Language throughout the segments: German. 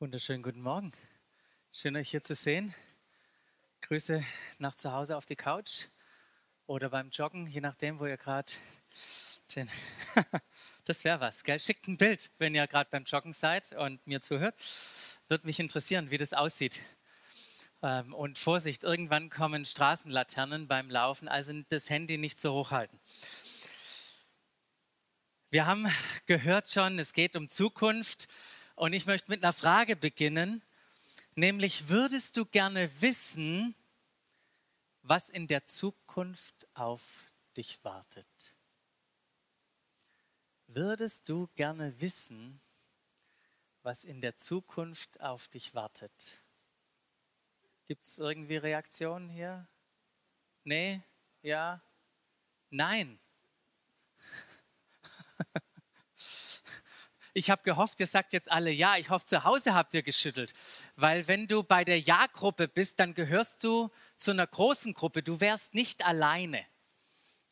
Wunderschönen guten Morgen. Schön, euch hier zu sehen. Grüße nach zu Hause auf die Couch oder beim Joggen, je nachdem, wo ihr gerade das wäre was, gell? Schickt ein Bild, wenn ihr gerade beim Joggen seid und mir zuhört. Würde mich interessieren, wie das aussieht. Ähm, und Vorsicht, irgendwann kommen Straßenlaternen beim Laufen, also das Handy nicht so hochhalten. Wir haben gehört schon, es geht um Zukunft. Und ich möchte mit einer Frage beginnen, nämlich würdest du gerne wissen, was in der Zukunft auf dich wartet? Würdest du gerne wissen, was in der Zukunft auf dich wartet? Gibt es irgendwie Reaktionen hier? Nee? Ja? Nein? Ich habe gehofft, ihr sagt jetzt alle ja. Ich hoffe, zu Hause habt ihr geschüttelt. Weil wenn du bei der Ja-Gruppe bist, dann gehörst du zu einer großen Gruppe. Du wärst nicht alleine.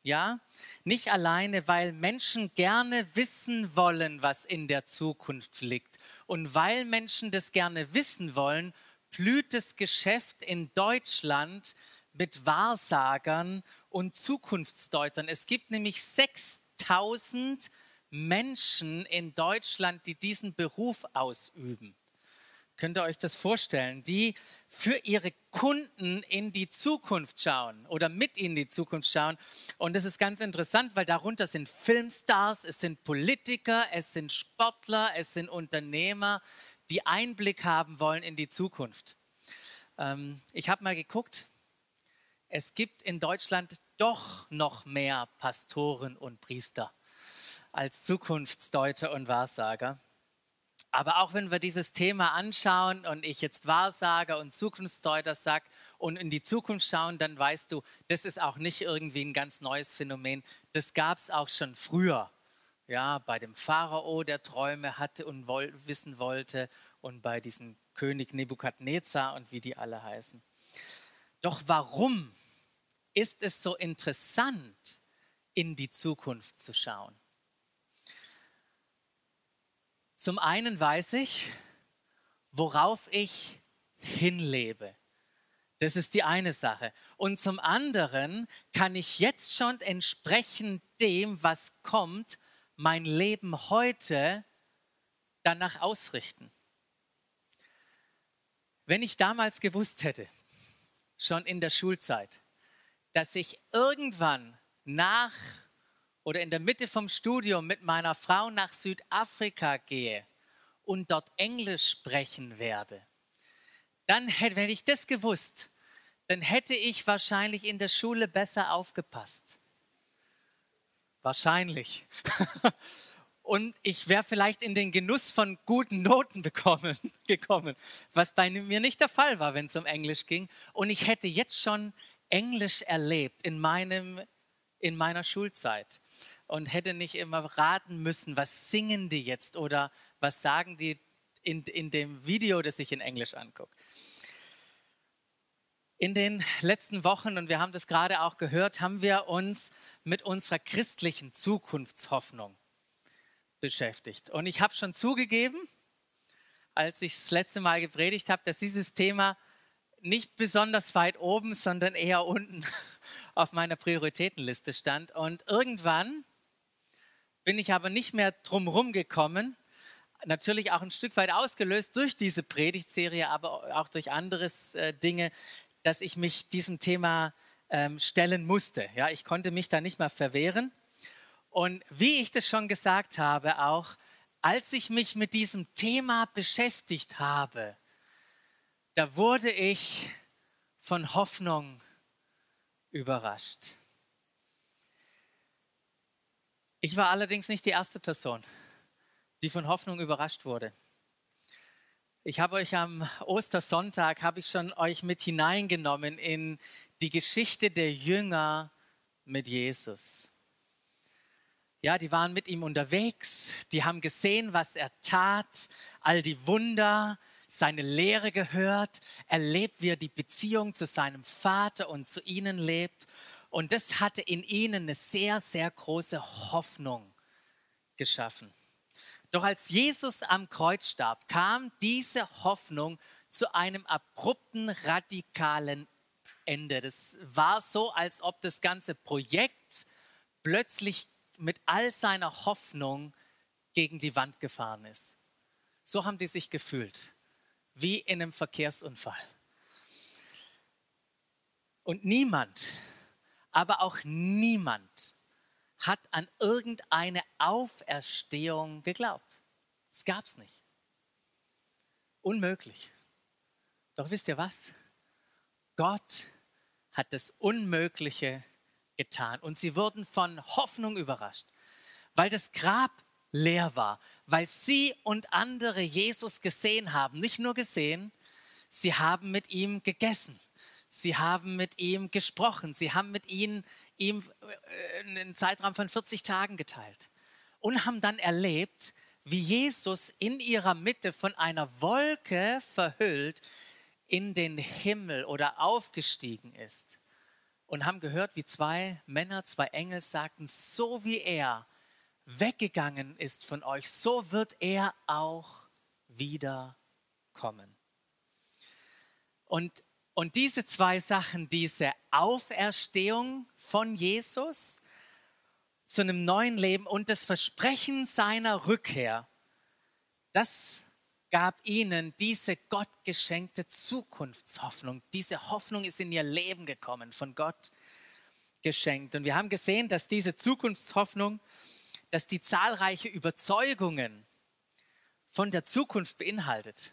Ja, nicht alleine, weil Menschen gerne wissen wollen, was in der Zukunft liegt. Und weil Menschen das gerne wissen wollen, blüht das Geschäft in Deutschland mit Wahrsagern und Zukunftsdeutern. Es gibt nämlich 6000 Menschen in Deutschland, die diesen Beruf ausüben. Könnt ihr euch das vorstellen? Die für ihre Kunden in die Zukunft schauen oder mit in die Zukunft schauen. Und das ist ganz interessant, weil darunter sind Filmstars, es sind Politiker, es sind Sportler, es sind Unternehmer, die Einblick haben wollen in die Zukunft. Ähm, ich habe mal geguckt, es gibt in Deutschland doch noch mehr Pastoren und Priester als Zukunftsdeuter und Wahrsager. Aber auch wenn wir dieses Thema anschauen und ich jetzt Wahrsager und Zukunftsdeuter sage und in die Zukunft schauen, dann weißt du, das ist auch nicht irgendwie ein ganz neues Phänomen. Das gab es auch schon früher. Ja, bei dem Pharao, der Träume hatte und woll wissen wollte und bei diesem König Nebukadnezar und wie die alle heißen. Doch warum ist es so interessant, in die Zukunft zu schauen? Zum einen weiß ich, worauf ich hinlebe. Das ist die eine Sache. Und zum anderen kann ich jetzt schon entsprechend dem, was kommt, mein Leben heute danach ausrichten. Wenn ich damals gewusst hätte, schon in der Schulzeit, dass ich irgendwann nach oder in der Mitte vom Studium mit meiner Frau nach Südafrika gehe und dort Englisch sprechen werde, dann hätte, wenn ich das gewusst, dann hätte ich wahrscheinlich in der Schule besser aufgepasst. Wahrscheinlich. und ich wäre vielleicht in den Genuss von guten Noten bekommen, gekommen, was bei mir nicht der Fall war, wenn es um Englisch ging. Und ich hätte jetzt schon Englisch erlebt in, meinem, in meiner Schulzeit und hätte nicht immer raten müssen, was singen die jetzt oder was sagen die in, in dem Video, das ich in Englisch angucke. In den letzten Wochen, und wir haben das gerade auch gehört, haben wir uns mit unserer christlichen Zukunftshoffnung beschäftigt. Und ich habe schon zugegeben, als ich das letzte Mal gepredigt habe, dass dieses Thema nicht besonders weit oben, sondern eher unten auf meiner Prioritätenliste stand. Und irgendwann bin ich aber nicht mehr drumherum gekommen, natürlich auch ein Stück weit ausgelöst durch diese Predigtserie, aber auch durch andere äh, Dinge, dass ich mich diesem Thema ähm, stellen musste. Ja, ich konnte mich da nicht mehr verwehren. Und wie ich das schon gesagt habe, auch als ich mich mit diesem Thema beschäftigt habe, da wurde ich von Hoffnung überrascht. Ich war allerdings nicht die erste Person, die von Hoffnung überrascht wurde. Ich habe euch am Ostersonntag, habe ich schon euch mit hineingenommen in die Geschichte der Jünger mit Jesus. Ja, die waren mit ihm unterwegs, die haben gesehen, was er tat, all die Wunder, seine Lehre gehört, erlebt, wie er die Beziehung zu seinem Vater und zu ihnen lebt. Und das hatte in ihnen eine sehr, sehr große Hoffnung geschaffen. Doch als Jesus am Kreuz starb, kam diese Hoffnung zu einem abrupten, radikalen Ende. Das war so, als ob das ganze Projekt plötzlich mit all seiner Hoffnung gegen die Wand gefahren ist. So haben die sich gefühlt, wie in einem Verkehrsunfall. Und niemand, aber auch niemand hat an irgendeine Auferstehung geglaubt. Es gab es nicht. Unmöglich. Doch wisst ihr was? Gott hat das Unmögliche getan und sie wurden von Hoffnung überrascht, weil das Grab leer war, weil sie und andere Jesus gesehen haben. Nicht nur gesehen, sie haben mit ihm gegessen, sie haben mit ihm gesprochen, sie haben mit ihm ihm äh, einen Zeitraum von 40 Tagen geteilt und haben dann erlebt, wie Jesus in ihrer Mitte von einer Wolke verhüllt in den Himmel oder aufgestiegen ist. Und haben gehört, wie zwei Männer, zwei Engel sagten, so wie er weggegangen ist von euch, so wird er auch wieder kommen. Und und diese zwei Sachen, diese Auferstehung von Jesus zu einem neuen Leben und das Versprechen seiner Rückkehr, das gab ihnen diese gottgeschenkte Zukunftshoffnung. Diese Hoffnung ist in ihr Leben gekommen, von Gott geschenkt. Und wir haben gesehen, dass diese Zukunftshoffnung, dass die zahlreiche Überzeugungen von der Zukunft beinhaltet.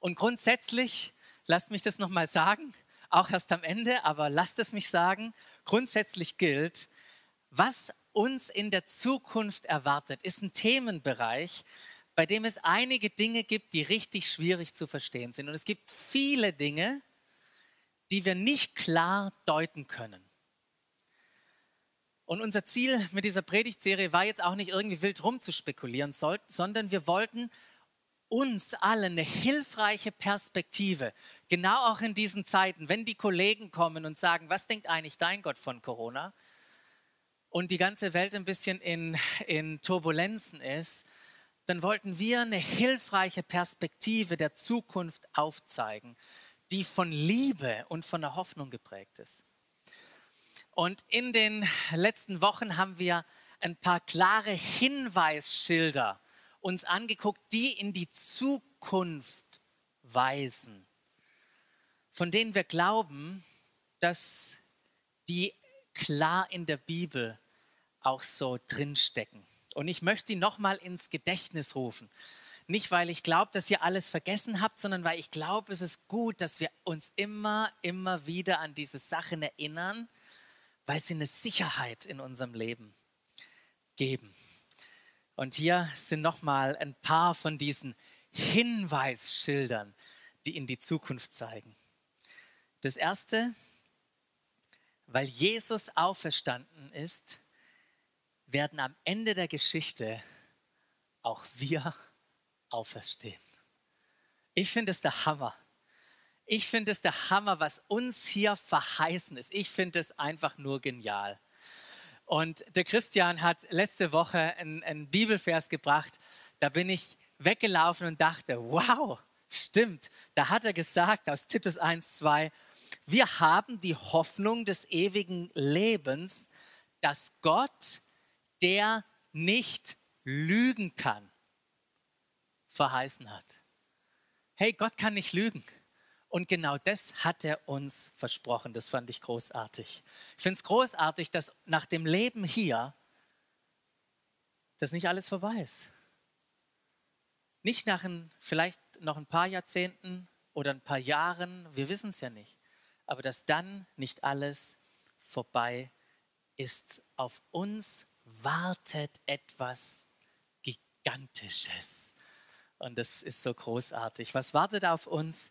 Und grundsätzlich lasst mich das nochmal sagen, auch erst am Ende, aber lasst es mich sagen, grundsätzlich gilt, was uns in der Zukunft erwartet, ist ein Themenbereich, bei dem es einige Dinge gibt, die richtig schwierig zu verstehen sind. Und es gibt viele Dinge, die wir nicht klar deuten können. Und unser Ziel mit dieser Predigtserie war jetzt auch nicht irgendwie wild rumzuspekulieren, sondern wir wollten uns allen eine hilfreiche Perspektive, genau auch in diesen Zeiten, wenn die Kollegen kommen und sagen, was denkt eigentlich dein Gott von Corona? Und die ganze Welt ein bisschen in, in Turbulenzen ist, dann wollten wir eine hilfreiche Perspektive der Zukunft aufzeigen, die von Liebe und von der Hoffnung geprägt ist. Und in den letzten Wochen haben wir ein paar klare Hinweisschilder uns angeguckt, die in die Zukunft weisen, von denen wir glauben, dass die klar in der Bibel auch so drinstecken. Und ich möchte die nochmal ins Gedächtnis rufen. Nicht, weil ich glaube, dass ihr alles vergessen habt, sondern weil ich glaube, es ist gut, dass wir uns immer, immer wieder an diese Sachen erinnern, weil sie eine Sicherheit in unserem Leben geben. Und hier sind nochmal ein paar von diesen Hinweisschildern, die in die Zukunft zeigen. Das erste, weil Jesus auferstanden ist, werden am Ende der Geschichte auch wir auferstehen. Ich finde es der Hammer. Ich finde es der Hammer, was uns hier verheißen ist. Ich finde es einfach nur genial. Und der Christian hat letzte Woche einen, einen Bibelvers gebracht. Da bin ich weggelaufen und dachte, wow, stimmt. Da hat er gesagt aus Titus 1, 2, wir haben die Hoffnung des ewigen Lebens, dass Gott, der nicht lügen kann, verheißen hat. Hey, Gott kann nicht lügen. Und genau das hat er uns versprochen. Das fand ich großartig. Ich finde es großartig, dass nach dem Leben hier das nicht alles vorbei ist. Nicht nach ein, vielleicht noch ein paar Jahrzehnten oder ein paar Jahren, wir wissen es ja nicht, aber dass dann nicht alles vorbei ist. Auf uns wartet etwas Gigantisches. Und das ist so großartig. Was wartet auf uns?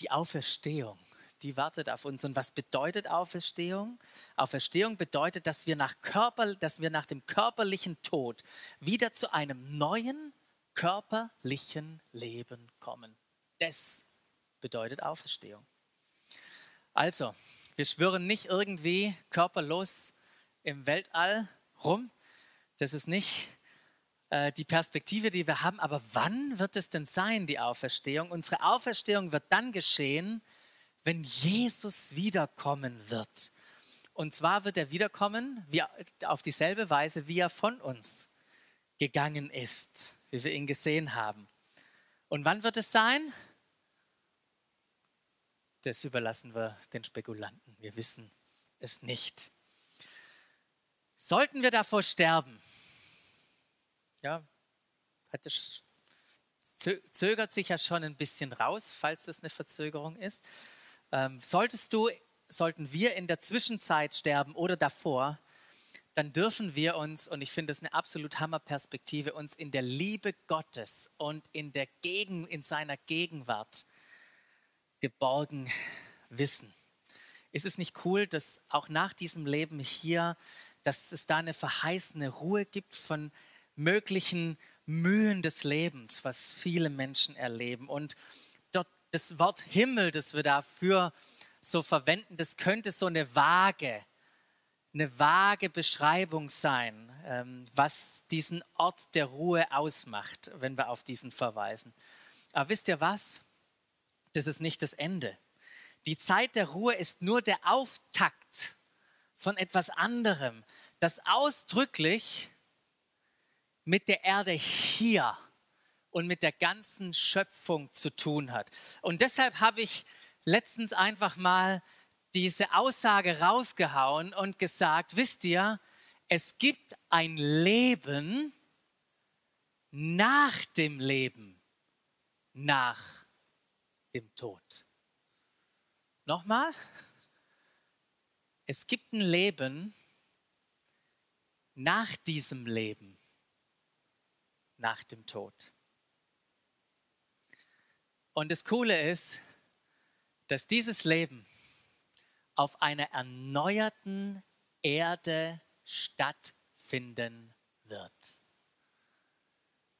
Die Auferstehung, die wartet auf uns. Und was bedeutet Auferstehung? Auferstehung bedeutet, dass wir nach, Körper, dass wir nach dem körperlichen Tod wieder zu einem neuen körperlichen Leben kommen. Das bedeutet Auferstehung. Also, wir schwören nicht irgendwie körperlos im Weltall rum. Das ist nicht äh, die Perspektive, die wir haben. Aber wann wird es denn sein, die Auferstehung? Unsere Auferstehung wird dann geschehen, wenn Jesus wiederkommen wird. Und zwar wird er wiederkommen wie, auf dieselbe Weise, wie er von uns gegangen ist, wie wir ihn gesehen haben. Und wann wird es sein? Das überlassen wir den Spekulanten. Wir wissen es nicht. Sollten wir davor sterben, ja, das zögert sich ja schon ein bisschen raus, falls das eine Verzögerung ist. Ähm, solltest du, sollten wir in der Zwischenzeit sterben oder davor, dann dürfen wir uns, und ich finde das eine absolut Hammerperspektive, uns in der Liebe Gottes und in, der Gegen, in seiner Gegenwart geborgen wissen. Ist es nicht cool, dass auch nach diesem Leben hier, dass es da eine verheißene Ruhe gibt von möglichen Mühen des Lebens, was viele Menschen erleben. Und dort das Wort Himmel, das wir dafür so verwenden, das könnte so eine vage, eine vage Beschreibung sein, ähm, was diesen Ort der Ruhe ausmacht, wenn wir auf diesen verweisen. Aber wisst ihr was? Das ist nicht das Ende. Die Zeit der Ruhe ist nur der Auftakt von etwas anderem, das ausdrücklich mit der Erde hier und mit der ganzen Schöpfung zu tun hat. Und deshalb habe ich letztens einfach mal diese Aussage rausgehauen und gesagt, wisst ihr, es gibt ein Leben nach dem Leben, nach dem Tod. Nochmal, es gibt ein Leben nach diesem Leben nach dem Tod. Und das Coole ist, dass dieses Leben auf einer erneuerten Erde stattfinden wird.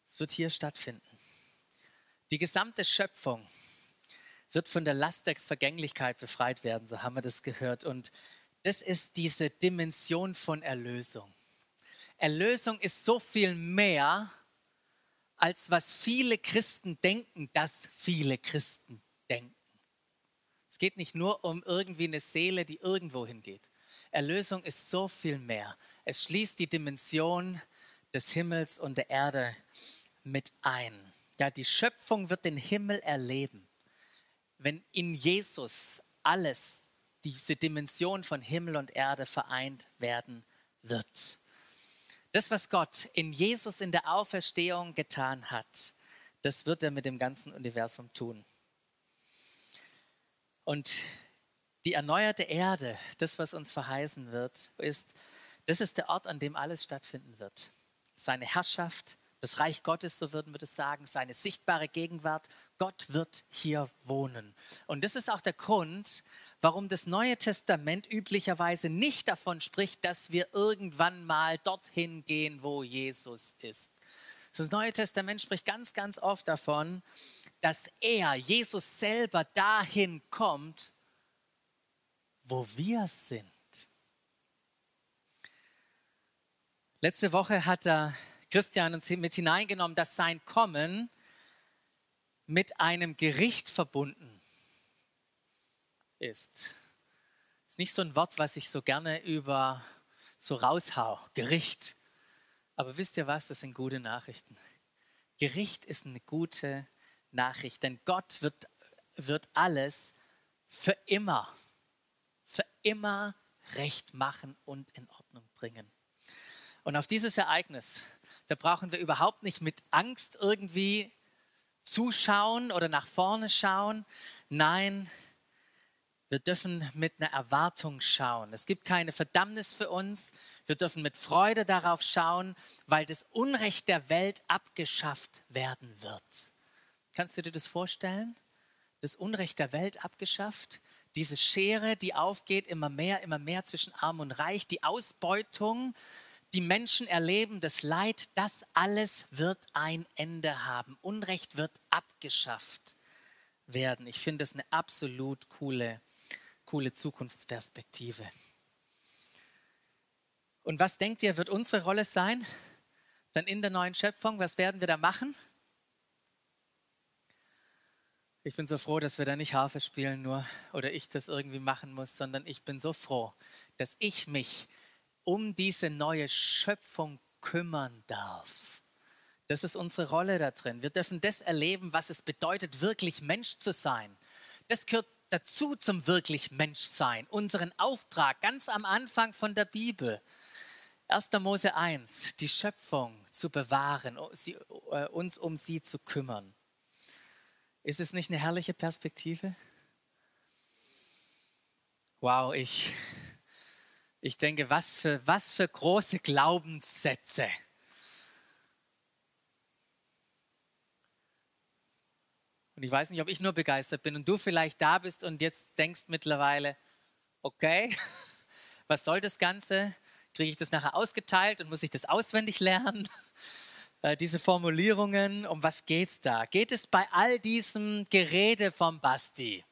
Es wird hier stattfinden. Die gesamte Schöpfung wird von der Last der Vergänglichkeit befreit werden, so haben wir das gehört. Und das ist diese Dimension von Erlösung. Erlösung ist so viel mehr als was viele Christen denken, dass viele Christen denken. Es geht nicht nur um irgendwie eine Seele, die irgendwo hingeht. Erlösung ist so viel mehr. Es schließt die Dimension des Himmels und der Erde mit ein. Ja, die Schöpfung wird den Himmel erleben, wenn in Jesus alles, diese Dimension von Himmel und Erde vereint werden wird. Das, was Gott in Jesus in der Auferstehung getan hat, das wird er mit dem ganzen Universum tun. Und die erneuerte Erde, das, was uns verheißen wird, ist, das ist der Ort, an dem alles stattfinden wird. Seine Herrschaft, das Reich Gottes, so würden wir das sagen, seine sichtbare Gegenwart. Gott wird hier wohnen. Und das ist auch der Grund, warum das Neue Testament üblicherweise nicht davon spricht, dass wir irgendwann mal dorthin gehen, wo Jesus ist. Das Neue Testament spricht ganz, ganz oft davon, dass er, Jesus selber, dahin kommt, wo wir sind. Letzte Woche hat der Christian uns mit hineingenommen, dass sein Kommen mit einem Gericht verbunden ist. Ist nicht so ein Wort, was ich so gerne über so raushau. Gericht. Aber wisst ihr was? Das sind gute Nachrichten. Gericht ist eine gute Nachricht, denn Gott wird, wird alles für immer, für immer recht machen und in Ordnung bringen. Und auf dieses Ereignis, da brauchen wir überhaupt nicht mit Angst irgendwie zuschauen oder nach vorne schauen. Nein, wir dürfen mit einer Erwartung schauen. Es gibt keine Verdammnis für uns. Wir dürfen mit Freude darauf schauen, weil das Unrecht der Welt abgeschafft werden wird. Kannst du dir das vorstellen? Das Unrecht der Welt abgeschafft? Diese Schere, die aufgeht, immer mehr, immer mehr zwischen Arm und Reich, die Ausbeutung, die Menschen erleben, das Leid, das alles wird ein Ende haben. Unrecht wird abgeschafft werden. Ich finde das eine absolut coole coole Zukunftsperspektive. Und was denkt ihr, wird unsere Rolle sein? dann in der neuen Schöpfung, was werden wir da machen? Ich bin so froh, dass wir da nicht Harfe spielen nur oder ich das irgendwie machen muss, sondern ich bin so froh, dass ich mich um diese neue Schöpfung kümmern darf. Das ist unsere Rolle da drin. Wir dürfen das erleben, was es bedeutet, wirklich Mensch zu sein. Das gehört dazu zum wirklich Menschsein, unseren Auftrag ganz am Anfang von der Bibel. 1. Mose 1, die Schöpfung zu bewahren, äh, uns um sie zu kümmern. Ist es nicht eine herrliche Perspektive? Wow, ich, ich denke, was für, was für große Glaubenssätze. Und ich weiß nicht, ob ich nur begeistert bin und du vielleicht da bist und jetzt denkst mittlerweile, okay, was soll das Ganze? Kriege ich das nachher ausgeteilt und muss ich das auswendig lernen? Äh, diese Formulierungen, um was geht es da? Geht es bei all diesem Gerede vom Basti,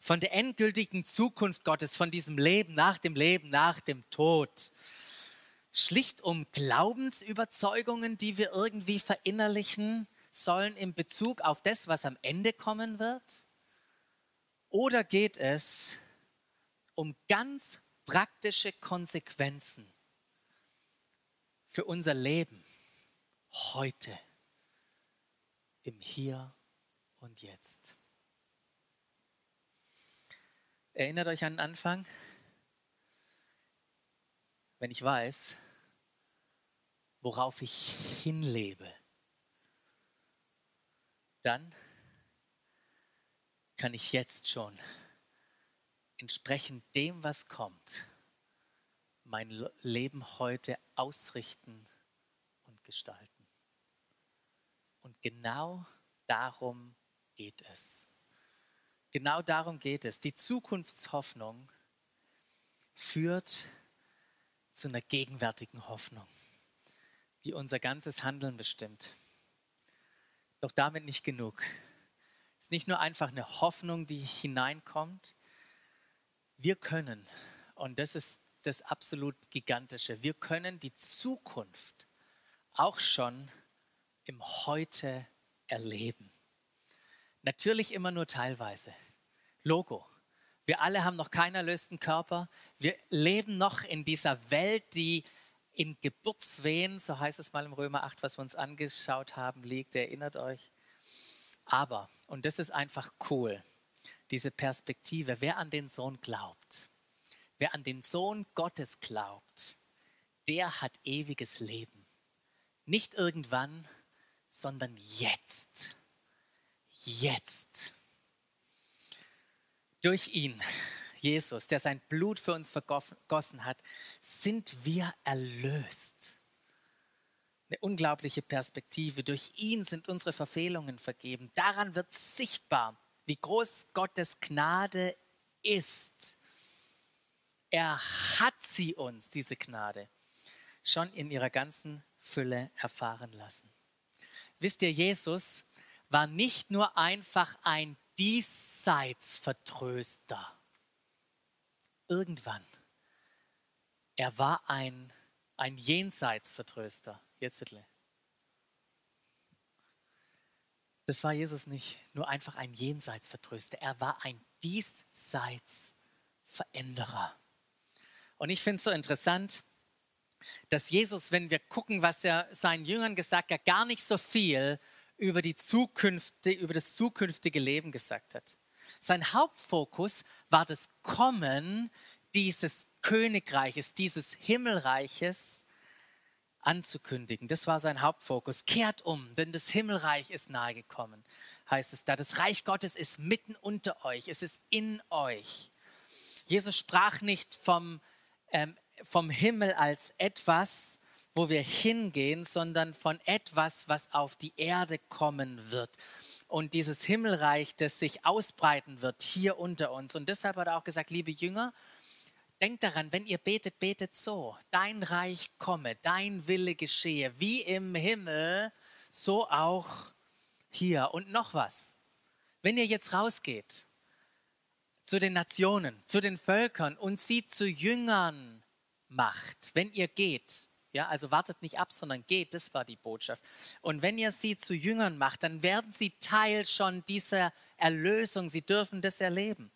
von der endgültigen Zukunft Gottes, von diesem Leben nach dem Leben, nach dem Tod, schlicht um Glaubensüberzeugungen, die wir irgendwie verinnerlichen sollen in Bezug auf das, was am Ende kommen wird? Oder geht es um ganz praktische Konsequenzen für unser Leben? heute, im Hier und Jetzt. Erinnert euch an den Anfang? Wenn ich weiß, worauf ich hinlebe, dann kann ich jetzt schon entsprechend dem, was kommt, mein Leben heute ausrichten und gestalten. Und genau darum geht es. Genau darum geht es. Die Zukunftshoffnung führt zu einer gegenwärtigen Hoffnung, die unser ganzes Handeln bestimmt. Doch damit nicht genug. Es ist nicht nur einfach eine Hoffnung, die hineinkommt. Wir können, und das ist das absolut Gigantische, wir können die Zukunft auch schon im Heute erleben. Natürlich immer nur teilweise. Logo. Wir alle haben noch keinen erlösten Körper. Wir leben noch in dieser Welt, die in Geburtswehen, so heißt es mal im Römer 8, was wir uns angeschaut haben, liegt. Erinnert euch. Aber, und das ist einfach cool, diese Perspektive, wer an den Sohn glaubt, wer an den Sohn Gottes glaubt, der hat ewiges Leben. Nicht irgendwann, sondern jetzt. Jetzt. Durch ihn, Jesus, der sein Blut für uns vergossen hat, sind wir erlöst. Eine unglaubliche Perspektive. Durch ihn sind unsere Verfehlungen vergeben. Daran wird sichtbar, wie groß Gottes Gnade ist. Er hat sie uns, diese Gnade, schon in ihrer ganzen Fülle erfahren lassen. Wisst ihr, Jesus war nicht nur einfach ein Diesseitsvertröster. Irgendwann. Er war ein, ein Jenseitsvertröster. Jetzt Das war Jesus nicht, nur einfach ein Jenseitsvertröster. Er war ein Diesseitsveränderer. Und ich finde es so interessant, dass Jesus, wenn wir gucken, was er seinen Jüngern gesagt hat, gar nicht so viel über, die Zukünfte, über das zukünftige Leben gesagt hat. Sein Hauptfokus war das Kommen dieses Königreiches, dieses Himmelreiches anzukündigen. Das war sein Hauptfokus. Kehrt um, denn das Himmelreich ist nahegekommen, heißt es da. Das Reich Gottes ist mitten unter euch, es ist in euch. Jesus sprach nicht vom ähm, vom Himmel als etwas, wo wir hingehen, sondern von etwas, was auf die Erde kommen wird. Und dieses Himmelreich, das sich ausbreiten wird hier unter uns. Und deshalb hat er auch gesagt, liebe Jünger, denkt daran, wenn ihr betet, betet so. Dein Reich komme, dein Wille geschehe, wie im Himmel, so auch hier. Und noch was. Wenn ihr jetzt rausgeht zu den Nationen, zu den Völkern und sie zu Jüngern macht, wenn ihr geht, Ja, also wartet nicht ab, sondern geht, das war die Botschaft. Und wenn ihr sie zu Jüngern macht, dann werden sie Teil schon dieser Erlösung, sie dürfen das erleben.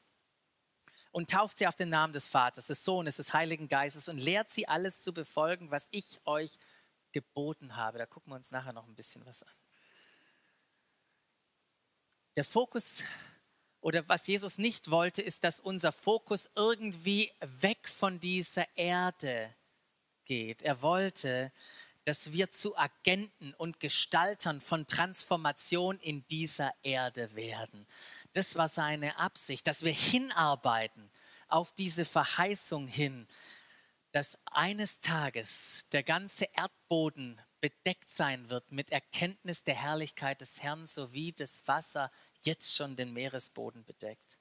Und tauft sie auf den Namen des Vaters, des Sohnes, des Heiligen Geistes und lehrt sie alles zu befolgen, was ich euch geboten habe. Da gucken wir uns nachher noch ein bisschen was an. Der Fokus oder was Jesus nicht wollte, ist, dass unser Fokus irgendwie weg von dieser Erde geht. Er wollte, dass wir zu Agenten und Gestaltern von Transformation in dieser Erde werden. Das war seine Absicht, dass wir hinarbeiten auf diese Verheißung hin, dass eines Tages der ganze Erdboden bedeckt sein wird mit Erkenntnis der Herrlichkeit des Herrn, sowie das Wasser jetzt schon den Meeresboden bedeckt.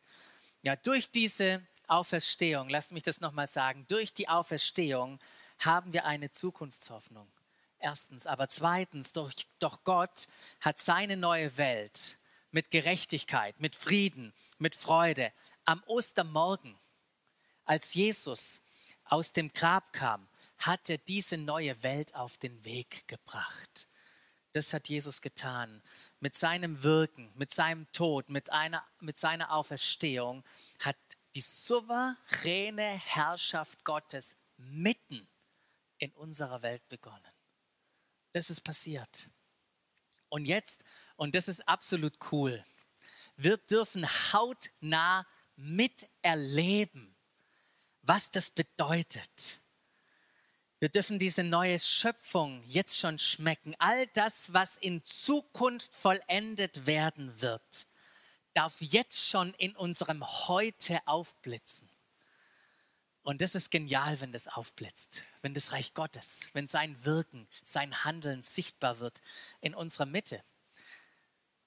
Ja, durch diese Auferstehung, lasst mich das nochmal sagen, durch die Auferstehung haben wir eine Zukunftshoffnung. Erstens, aber zweitens, doch, doch Gott hat seine neue Welt mit Gerechtigkeit, mit Frieden, mit Freude am Ostermorgen, als Jesus aus dem Grab kam, hat er diese neue Welt auf den Weg gebracht. Das hat Jesus getan. Mit seinem Wirken, mit seinem Tod, mit, einer, mit seiner Auferstehung hat die souveräne Herrschaft Gottes mitten in unserer Welt begonnen. Das ist passiert. Und jetzt, und das ist absolut cool, wir dürfen hautnah miterleben, was das bedeutet wir dürfen diese neue Schöpfung jetzt schon schmecken. All das, was in Zukunft vollendet werden wird, darf jetzt schon in unserem Heute aufblitzen. Und das ist genial, wenn das aufblitzt, wenn das Reich Gottes, wenn sein Wirken, sein Handeln sichtbar wird in unserer Mitte.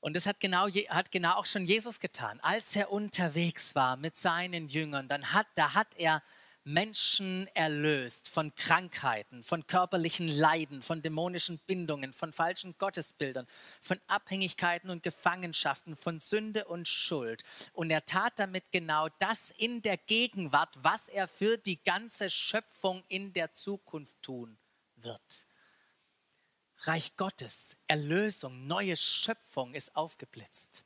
Und das hat genau, hat genau auch schon Jesus getan. Als er unterwegs war mit seinen Jüngern, dann hat, da hat er Menschen erlöst von Krankheiten, von körperlichen Leiden, von dämonischen Bindungen, von falschen Gottesbildern, von Abhängigkeiten und Gefangenschaften, von Sünde und Schuld. Und er tat damit genau das in der Gegenwart, was er für die ganze Schöpfung in der Zukunft tun wird. Reich Gottes, Erlösung, neue Schöpfung ist aufgeblitzt.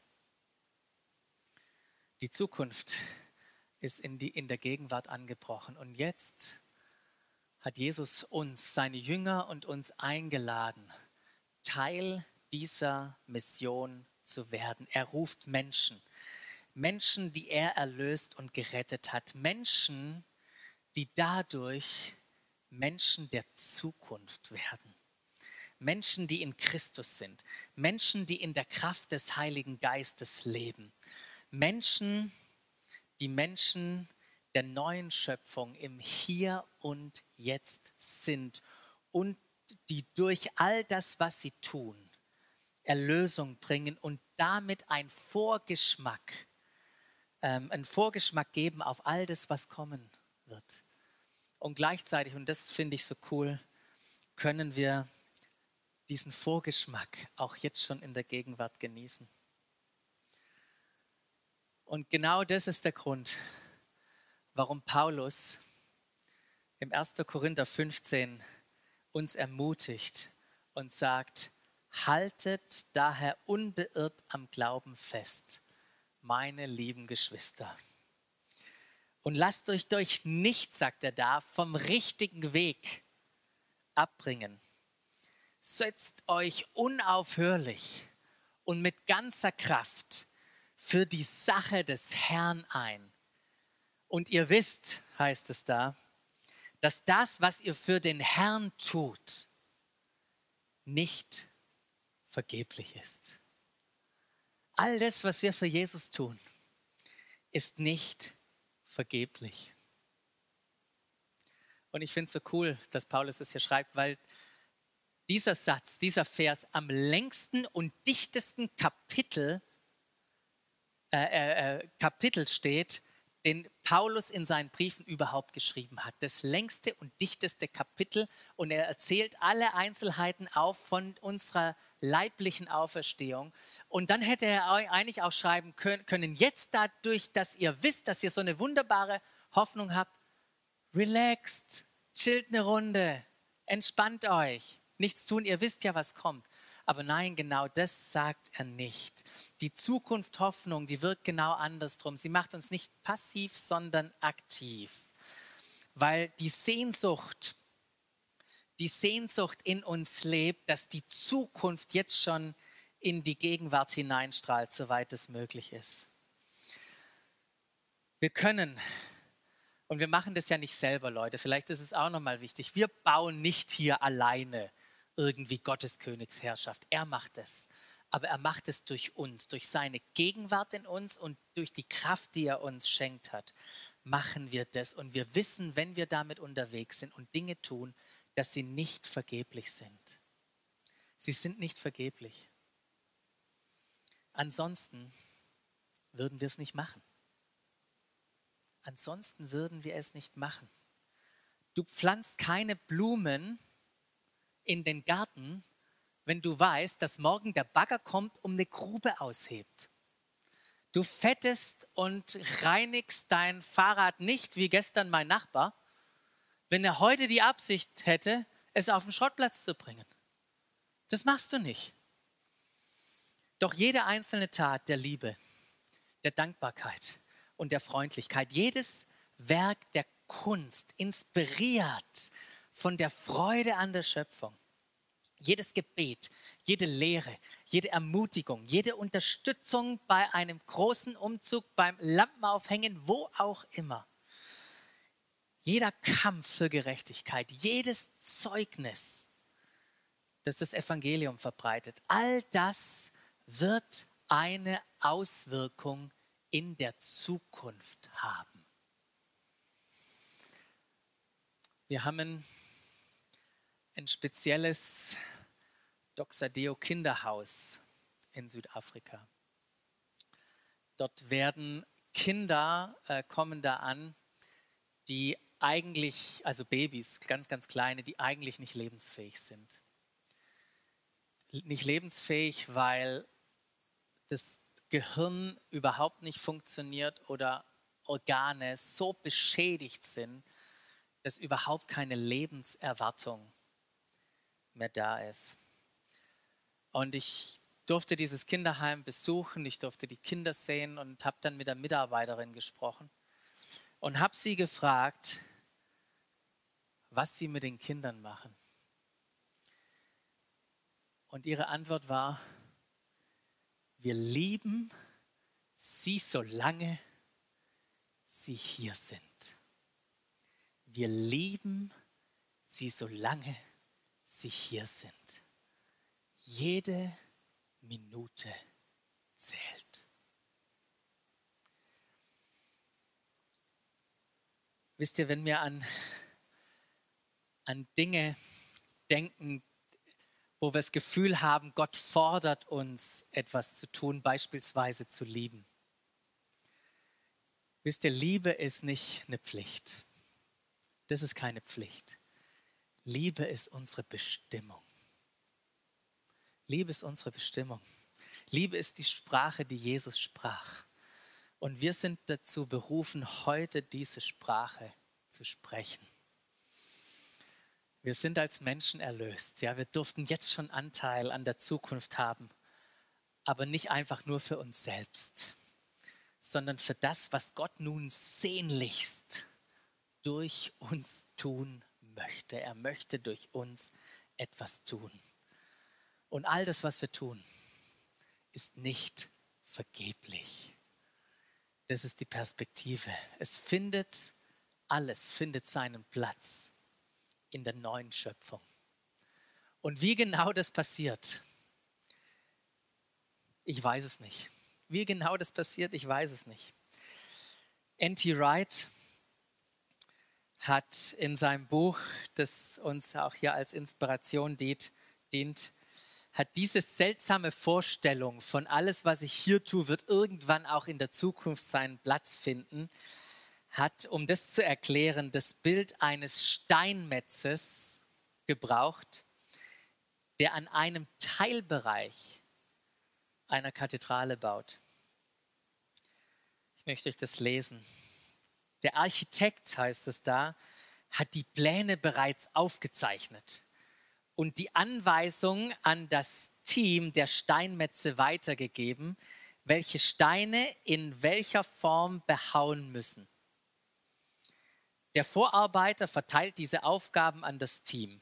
Die Zukunft ist in, die, in der Gegenwart angebrochen. Und jetzt hat Jesus uns, seine Jünger und uns eingeladen, Teil dieser Mission zu werden. Er ruft Menschen, Menschen, die er erlöst und gerettet hat, Menschen, die dadurch Menschen der Zukunft werden. Menschen, die in Christus sind, Menschen, die in der Kraft des Heiligen Geistes leben, Menschen, die die Menschen der neuen Schöpfung im Hier und Jetzt sind und die durch all das, was sie tun, Erlösung bringen und damit ein Vorgeschmack, ähm, einen Vorgeschmack geben auf all das, was kommen wird. Und gleichzeitig, und das finde ich so cool, können wir diesen Vorgeschmack auch jetzt schon in der Gegenwart genießen. Und genau das ist der Grund, warum Paulus im 1. Korinther 15 uns ermutigt und sagt, haltet daher unbeirrt am Glauben fest, meine lieben Geschwister. Und lasst euch durch nichts, sagt er da, vom richtigen Weg abbringen. Setzt euch unaufhörlich und mit ganzer Kraft für die Sache des Herrn ein. Und ihr wisst, heißt es da, dass das, was ihr für den Herrn tut, nicht vergeblich ist. All das, was wir für Jesus tun, ist nicht vergeblich. Und ich finde es so cool, dass Paulus es hier schreibt, weil dieser Satz, dieser Vers am längsten und dichtesten Kapitel äh, äh, äh, Kapitel steht, den Paulus in seinen Briefen überhaupt geschrieben hat. Das längste und dichteste Kapitel und er erzählt alle Einzelheiten auf von unserer leiblichen Auferstehung. Und dann hätte er eigentlich auch schreiben können, jetzt dadurch, dass ihr wisst, dass ihr so eine wunderbare Hoffnung habt, relaxed, chillt eine Runde, Entspannt euch. Nichts tun, ihr wisst ja, was kommt. Aber nein, genau das sagt er nicht. Die Zukunft Hoffnung, die wirkt genau andersrum. Sie macht uns nicht passiv, sondern aktiv. Weil die Sehnsucht, die Sehnsucht in uns lebt, dass die Zukunft jetzt schon in die Gegenwart hineinstrahlt, soweit es möglich ist. Wir können, und wir machen das ja nicht selber, Leute, vielleicht ist es auch nochmal wichtig, wir bauen nicht hier alleine irgendwie Gottes Königsherrschaft. Er macht es. Aber er macht es durch uns, durch seine Gegenwart in uns und durch die Kraft, die er uns schenkt hat, machen wir das. Und wir wissen, wenn wir damit unterwegs sind und Dinge tun, dass sie nicht vergeblich sind. Sie sind nicht vergeblich. Ansonsten würden wir es nicht machen. Ansonsten würden wir es nicht machen. Du pflanzt keine Blumen in den Garten, wenn du weißt, dass morgen der Bagger kommt, um eine Grube aushebt. Du fettest und reinigst dein Fahrrad nicht wie gestern mein Nachbar, wenn er heute die Absicht hätte, es auf den Schrottplatz zu bringen. Das machst du nicht. Doch jede einzelne Tat der Liebe, der Dankbarkeit und der Freundlichkeit, jedes Werk der Kunst, inspiriert von der Freude an der Schöpfung. Jedes Gebet, jede Lehre, jede Ermutigung, jede Unterstützung bei einem großen Umzug, beim Lampenaufhängen, wo auch immer. Jeder Kampf für Gerechtigkeit, jedes Zeugnis, das das Evangelium verbreitet, all das wird eine Auswirkung in der Zukunft haben. Wir haben ein spezielles Doxadeo Kinderhaus in Südafrika. Dort werden Kinder, äh, kommen da an, die eigentlich, also Babys, ganz, ganz kleine, die eigentlich nicht lebensfähig sind. Nicht lebensfähig, weil das Gehirn überhaupt nicht funktioniert oder Organe so beschädigt sind, dass überhaupt keine Lebenserwartung mehr da ist. Und ich durfte dieses Kinderheim besuchen, ich durfte die Kinder sehen und habe dann mit der Mitarbeiterin gesprochen und habe sie gefragt, was sie mit den Kindern machen. Und ihre Antwort war, wir lieben sie, solange sie hier sind. Wir lieben sie, solange sie sie hier sind. Jede Minute zählt. Wisst ihr, wenn wir an, an Dinge denken, wo wir das Gefühl haben, Gott fordert uns etwas zu tun, beispielsweise zu lieben. Wisst ihr, Liebe ist nicht eine Pflicht. Das ist keine Pflicht. Liebe ist unsere Bestimmung. Liebe ist unsere Bestimmung. Liebe ist die Sprache, die Jesus sprach. Und wir sind dazu berufen, heute diese Sprache zu sprechen. Wir sind als Menschen erlöst. Ja, wir durften jetzt schon Anteil an der Zukunft haben, aber nicht einfach nur für uns selbst, sondern für das, was Gott nun sehnlichst durch uns tun möchte. Er möchte durch uns etwas tun. Und all das, was wir tun, ist nicht vergeblich. Das ist die Perspektive. Es findet, alles findet seinen Platz in der neuen Schöpfung. Und wie genau das passiert, ich weiß es nicht. Wie genau das passiert, ich weiß es nicht. N.T. Wright hat in seinem Buch, das uns auch hier als Inspiration dient, hat diese seltsame Vorstellung von alles, was ich hier tue, wird irgendwann auch in der Zukunft seinen Platz finden, hat, um das zu erklären, das Bild eines Steinmetzes gebraucht, der an einem Teilbereich einer Kathedrale baut. Ich möchte euch das lesen. Der Architekt, heißt es da, hat die Pläne bereits aufgezeichnet und die Anweisung an das Team der Steinmetze weitergegeben, welche Steine in welcher Form behauen müssen. Der Vorarbeiter verteilt diese Aufgaben an das Team.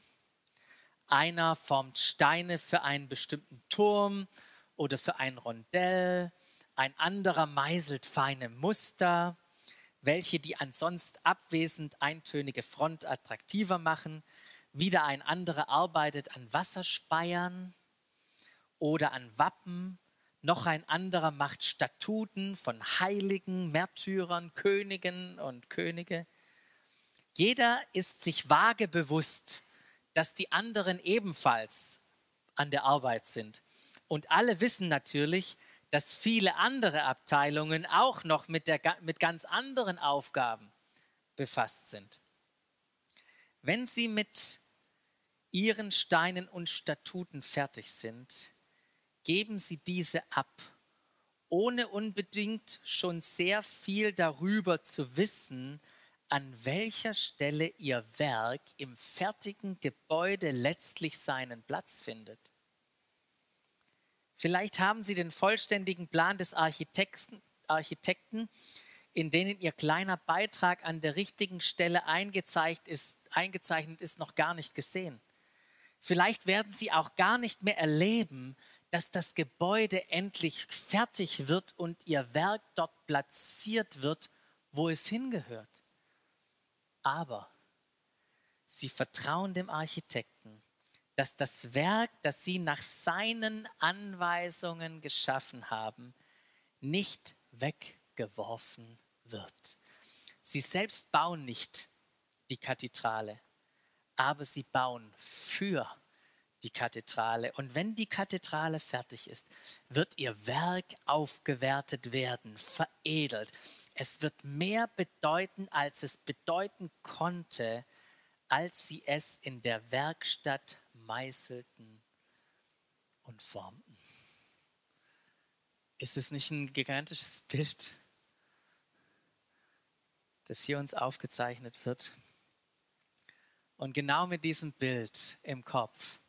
Einer formt Steine für einen bestimmten Turm oder für ein Rondell, ein anderer meißelt feine Muster, welche die ansonsten abwesend eintönige Front attraktiver machen. Wieder ein anderer arbeitet an Wasserspeiern oder an Wappen. Noch ein anderer macht Statuten von Heiligen, Märtyrern, Königen und Könige. Jeder ist sich vage bewusst, dass die anderen ebenfalls an der Arbeit sind. Und alle wissen natürlich, dass viele andere Abteilungen auch noch mit, der, mit ganz anderen Aufgaben befasst sind. Wenn sie mit ihren Steinen und Statuten fertig sind, geben sie diese ab, ohne unbedingt schon sehr viel darüber zu wissen, an welcher Stelle ihr Werk im fertigen Gebäude letztlich seinen Platz findet. Vielleicht haben Sie den vollständigen Plan des Architekten, Architekten in denen Ihr kleiner Beitrag an der richtigen Stelle eingezeichnet ist, eingezeichnet ist, noch gar nicht gesehen. Vielleicht werden Sie auch gar nicht mehr erleben, dass das Gebäude endlich fertig wird und Ihr Werk dort platziert wird, wo es hingehört. Aber Sie vertrauen dem Architekten dass das Werk, das sie nach seinen Anweisungen geschaffen haben, nicht weggeworfen wird. Sie selbst bauen nicht die Kathedrale, aber sie bauen für die Kathedrale. Und wenn die Kathedrale fertig ist, wird ihr Werk aufgewertet werden, veredelt. Es wird mehr bedeuten, als es bedeuten konnte, als sie es in der Werkstatt meißelten und formten. Ist es nicht ein gigantisches Bild, das hier uns aufgezeichnet wird? Und genau mit diesem Bild im Kopf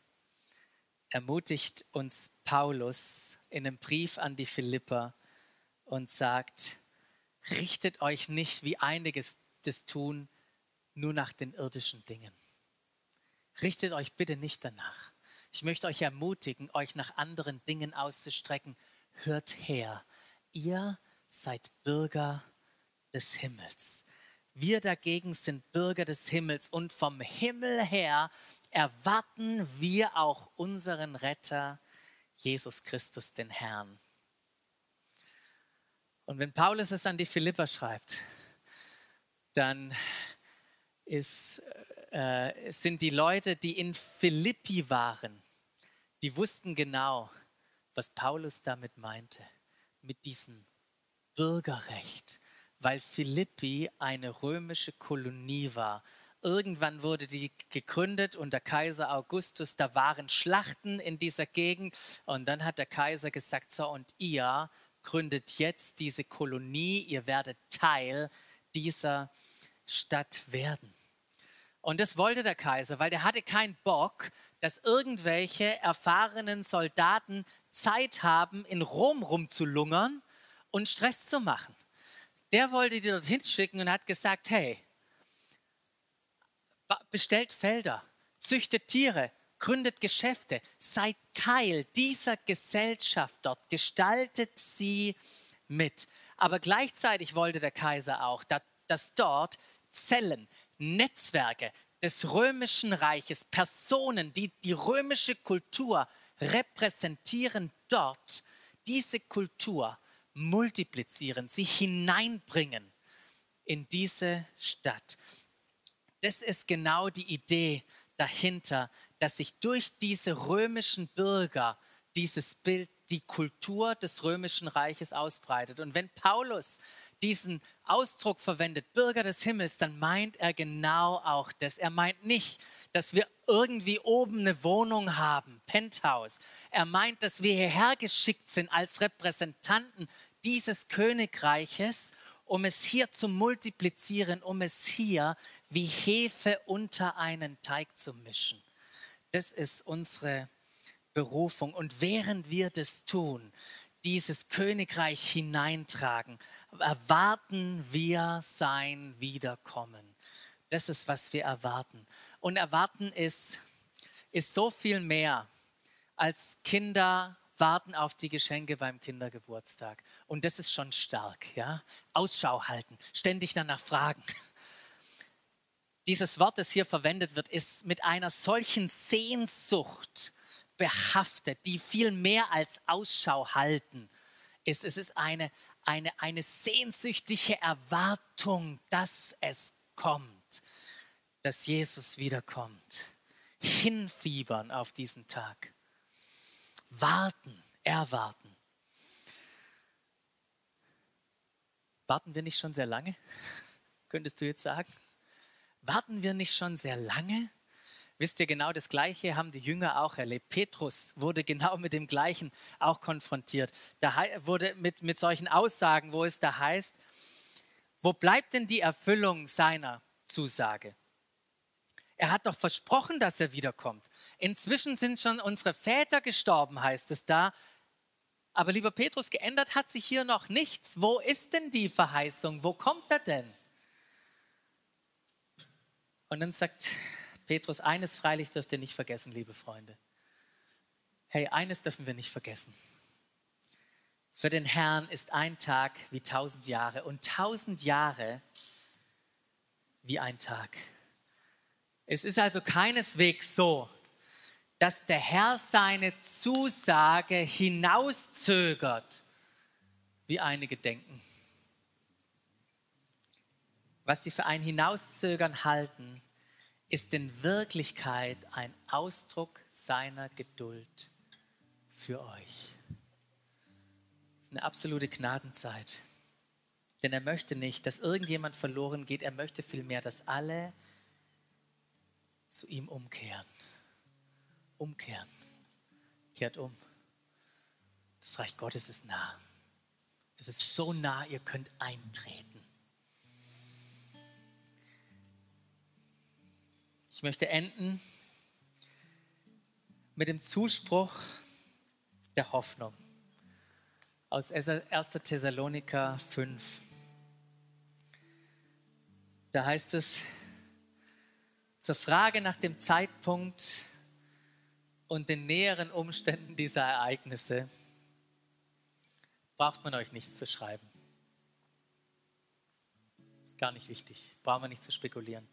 ermutigt uns Paulus in einem Brief an die Philipper und sagt, richtet euch nicht, wie einiges das tun, nur nach den irdischen Dingen. Richtet euch bitte nicht danach. Ich möchte euch ermutigen, euch nach anderen Dingen auszustrecken. Hört her, ihr seid Bürger des Himmels. Wir dagegen sind Bürger des Himmels und vom Himmel her erwarten wir auch unseren Retter, Jesus Christus, den Herrn. Und wenn Paulus es an die Philipper schreibt, dann ist äh, sind die Leute, die in Philippi waren, die wussten genau, was Paulus damit meinte, mit diesem Bürgerrecht, weil Philippi eine römische Kolonie war. Irgendwann wurde die gegründet unter Kaiser Augustus. Da waren Schlachten in dieser Gegend. Und dann hat der Kaiser gesagt, so, und ihr gründet jetzt diese Kolonie. Ihr werdet Teil dieser Stadt werden. Und das wollte der Kaiser, weil der hatte keinen Bock, dass irgendwelche erfahrenen Soldaten Zeit haben, in Rom rumzulungern und Stress zu machen. Der wollte die dorthin schicken und hat gesagt, hey, bestellt Felder, züchtet Tiere, gründet Geschäfte, seid Teil dieser Gesellschaft dort, gestaltet sie mit. Aber gleichzeitig wollte der Kaiser auch, dass dort Zellen, Netzwerke des römischen Reiches, Personen, die die römische Kultur repräsentieren dort, diese Kultur multiplizieren, sie hineinbringen in diese Stadt. Das ist genau die Idee dahinter, dass sich durch diese römischen Bürger dieses Bild, die Kultur des römischen Reiches ausbreitet. Und wenn Paulus diesen Ausdruck verwendet, Bürger des Himmels, dann meint er genau auch das. Er meint nicht, dass wir irgendwie oben eine Wohnung haben, Penthouse. Er meint, dass wir hierher geschickt sind als Repräsentanten dieses Königreiches, um es hier zu multiplizieren, um es hier wie Hefe unter einen Teig zu mischen. Das ist unsere Berufung. Und während wir das tun, dieses Königreich hineintragen, erwarten wir sein Wiederkommen. Das ist, was wir erwarten. Und erwarten ist, ist so viel mehr als Kinder warten auf die Geschenke beim Kindergeburtstag. Und das ist schon stark, ja? Ausschau halten, ständig danach fragen. Dieses Wort, das hier verwendet wird, ist mit einer solchen Sehnsucht behaftet, die viel mehr als Ausschau halten ist. Es ist eine, eine, eine sehnsüchtige Erwartung, dass es kommt, dass Jesus wiederkommt. Hinfiebern auf diesen Tag. Warten, erwarten. Warten wir nicht schon sehr lange? Könntest du jetzt sagen? Warten wir nicht schon sehr lange? Wisst ihr, genau das Gleiche haben die Jünger auch erlebt. Petrus wurde genau mit dem Gleichen auch konfrontiert. Da wurde mit, mit solchen Aussagen, wo es da heißt, wo bleibt denn die Erfüllung seiner Zusage? Er hat doch versprochen, dass er wiederkommt. Inzwischen sind schon unsere Väter gestorben, heißt es da. Aber lieber Petrus, geändert hat sich hier noch nichts. Wo ist denn die Verheißung? Wo kommt er denn? Und dann sagt Petrus, eines freilich dürft ihr nicht vergessen, liebe Freunde. Hey, eines dürfen wir nicht vergessen. Für den Herrn ist ein Tag wie tausend Jahre und tausend Jahre wie ein Tag. Es ist also keineswegs so, dass der Herr seine Zusage hinauszögert, wie einige denken. Was sie für ein Hinauszögern halten, ist in Wirklichkeit ein Ausdruck seiner Geduld für euch. Es ist eine absolute Gnadenzeit. Denn er möchte nicht, dass irgendjemand verloren geht. Er möchte vielmehr, dass alle zu ihm umkehren. Umkehren. Kehrt um. Das Reich Gottes ist nah. Es ist so nah, ihr könnt eintreten. Ich möchte enden mit dem Zuspruch der Hoffnung aus 1. Thessaloniker 5. Da heißt es, zur Frage nach dem Zeitpunkt und den näheren Umständen dieser Ereignisse braucht man euch nichts zu schreiben. Ist gar nicht wichtig, braucht man nicht zu spekulieren.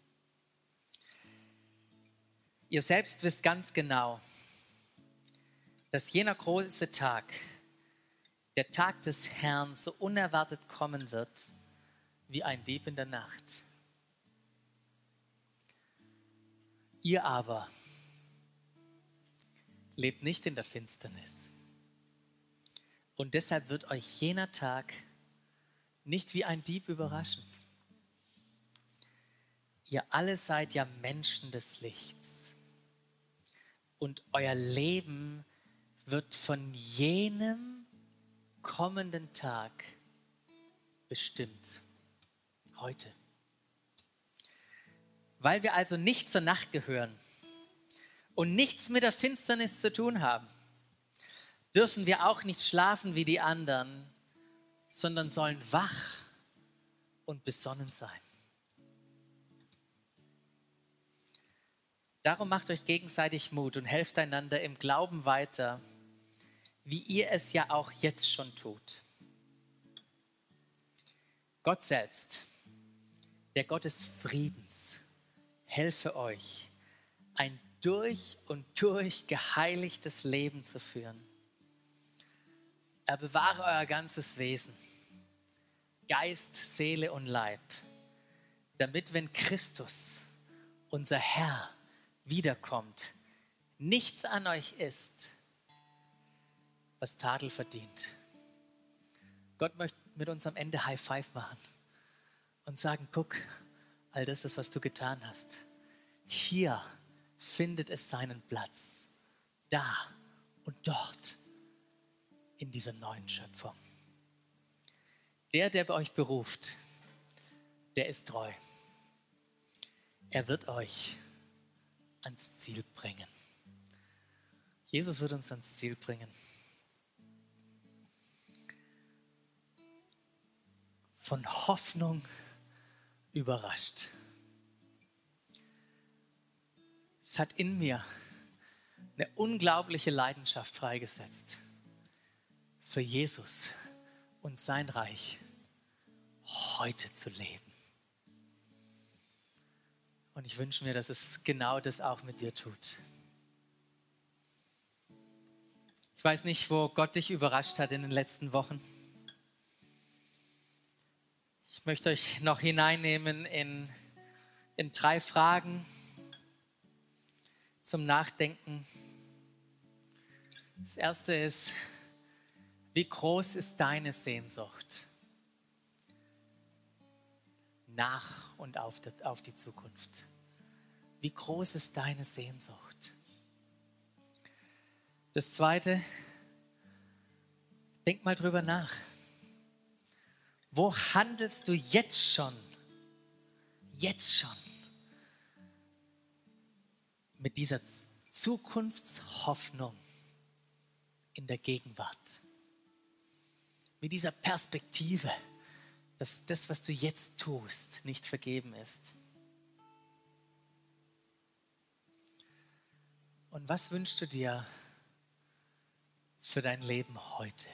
Ihr selbst wisst ganz genau, dass jener große Tag, der Tag des Herrn, so unerwartet kommen wird wie ein Dieb in der Nacht. Ihr aber lebt nicht in der Finsternis. Und deshalb wird euch jener Tag nicht wie ein Dieb überraschen. Ihr alle seid ja Menschen des Lichts und euer Leben wird von jenem kommenden Tag bestimmt. Heute. Weil wir also nicht zur Nacht gehören und nichts mit der Finsternis zu tun haben, dürfen wir auch nicht schlafen wie die anderen, sondern sollen wach und besonnen sein. Darum macht euch gegenseitig Mut und helft einander im Glauben weiter, wie ihr es ja auch jetzt schon tut. Gott selbst, der Gott des Friedens, helfe euch, ein durch und durch geheiligtes Leben zu führen. Er bewahre euer ganzes Wesen, Geist, Seele und Leib, damit wenn Christus, unser Herr, wiederkommt, nichts an euch ist, was Tadel verdient. Gott möchte mit uns am Ende High Five machen und sagen, guck, all das ist, was du getan hast. Hier findet es seinen Platz. Da und dort in dieser neuen Schöpfung. Der, der bei euch beruft, der ist treu. er wird euch ans Ziel bringen. Jesus wird uns ans Ziel bringen. Von Hoffnung überrascht. Es hat in mir eine unglaubliche Leidenschaft freigesetzt für Jesus und sein Reich heute zu leben. Und ich wünsche mir, dass es genau das auch mit dir tut. Ich weiß nicht, wo Gott dich überrascht hat in den letzten Wochen. Ich möchte euch noch hineinnehmen in, in drei Fragen zum Nachdenken. Das erste ist, wie groß ist deine Sehnsucht nach und auf die, Zukunft? Wie groß ist deine Sehnsucht? Das zweite, denk mal drüber nach. Wo handelst du jetzt schon? Jetzt schon. Mit dieser Zukunftshoffnung in der Gegenwart mit dieser Perspektive, dass das, was du jetzt tust, nicht vergeben ist. Und was wünschst du dir für dein Leben heute?